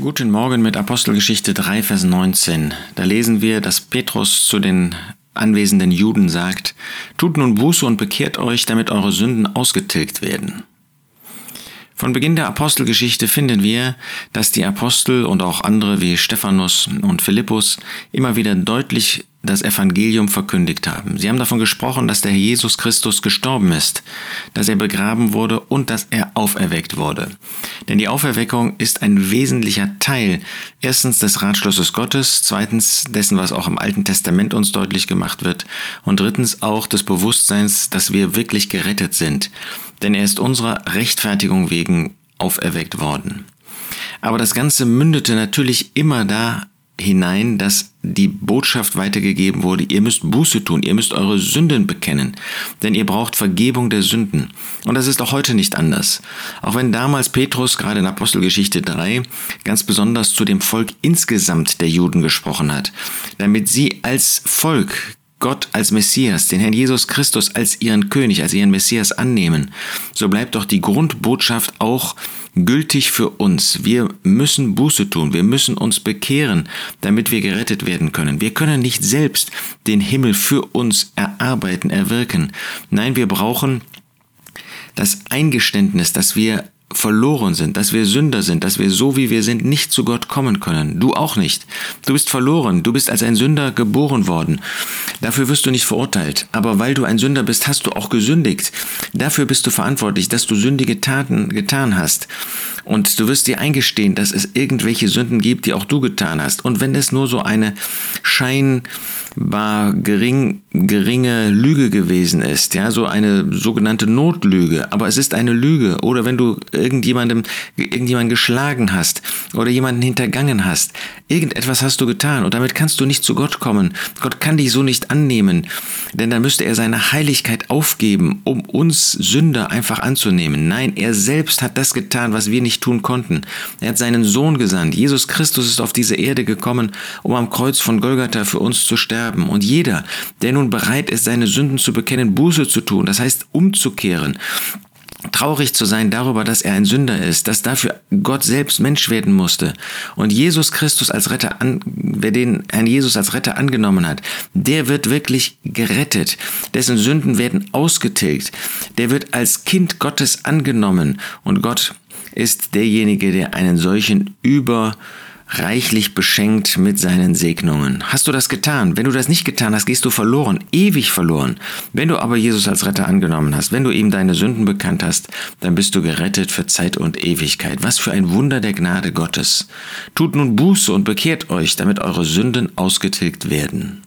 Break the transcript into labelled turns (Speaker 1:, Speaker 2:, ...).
Speaker 1: Guten Morgen mit Apostelgeschichte 3, Vers 19. Da lesen wir, dass Petrus zu den anwesenden Juden sagt, Tut nun Buße und bekehrt euch, damit eure Sünden ausgetilgt werden. Von Beginn der Apostelgeschichte finden wir, dass die Apostel und auch andere wie Stephanus und Philippus immer wieder deutlich das Evangelium verkündigt haben. Sie haben davon gesprochen, dass der Jesus Christus gestorben ist, dass er begraben wurde und dass er auferweckt wurde. Denn die Auferweckung ist ein wesentlicher Teil erstens des Ratschlusses Gottes, zweitens dessen, was auch im Alten Testament uns deutlich gemacht wird und drittens auch des Bewusstseins, dass wir wirklich gerettet sind. Denn er ist unserer Rechtfertigung wegen auferweckt worden. Aber das Ganze mündete natürlich immer da hinein, dass die Botschaft weitergegeben wurde, ihr müsst Buße tun, ihr müsst eure Sünden bekennen, denn ihr braucht Vergebung der Sünden. Und das ist auch heute nicht anders. Auch wenn damals Petrus gerade in Apostelgeschichte 3 ganz besonders zu dem Volk insgesamt der Juden gesprochen hat, damit sie als Volk Gott als Messias, den Herrn Jesus Christus als ihren König, als ihren Messias annehmen, so bleibt doch die Grundbotschaft auch gültig für uns. Wir müssen Buße tun, wir müssen uns bekehren, damit wir gerettet werden können. Wir können nicht selbst den Himmel für uns erarbeiten, erwirken. Nein, wir brauchen das Eingeständnis, dass wir verloren sind, dass wir Sünder sind, dass wir so wie wir sind nicht zu Gott kommen können. Du auch nicht. Du bist verloren, du bist als ein Sünder geboren worden. Dafür wirst du nicht verurteilt. Aber weil du ein Sünder bist, hast du auch gesündigt. Dafür bist du verantwortlich, dass du sündige Taten getan hast. Und du wirst dir eingestehen, dass es irgendwelche Sünden gibt, die auch du getan hast. Und wenn es nur so eine scheinbar gering, geringe Lüge gewesen ist, ja, so eine sogenannte Notlüge, aber es ist eine Lüge. Oder wenn du irgendjemandem, irgendjemanden geschlagen hast oder jemanden hintergangen hast, irgendetwas hast du getan und damit kannst du nicht zu Gott kommen. Gott kann dich so nicht annehmen, denn dann müsste er seine Heiligkeit aufgeben, um uns Sünder einfach anzunehmen. Nein, er selbst hat das getan, was wir nicht tun konnten. Er hat seinen Sohn gesandt. Jesus Christus ist auf diese Erde gekommen, um am Kreuz von Golgatha für uns zu sterben. Und jeder, der nun bereit ist, seine Sünden zu bekennen, Buße zu tun, das heißt umzukehren, traurig zu sein darüber, dass er ein Sünder ist, dass dafür Gott selbst Mensch werden musste. Und Jesus Christus als Retter an, wer den Herrn Jesus als Retter angenommen hat, der wird wirklich gerettet, dessen Sünden werden ausgetilgt, der wird als Kind Gottes angenommen. Und Gott ist derjenige, der einen solchen über reichlich beschenkt mit seinen Segnungen. Hast du das getan? Wenn du das nicht getan hast, gehst du verloren, ewig verloren. Wenn du aber Jesus als Retter angenommen hast, wenn du ihm deine Sünden bekannt hast, dann bist du gerettet für Zeit und Ewigkeit. Was für ein Wunder der Gnade Gottes. Tut nun Buße und bekehrt euch, damit eure Sünden ausgetilgt werden.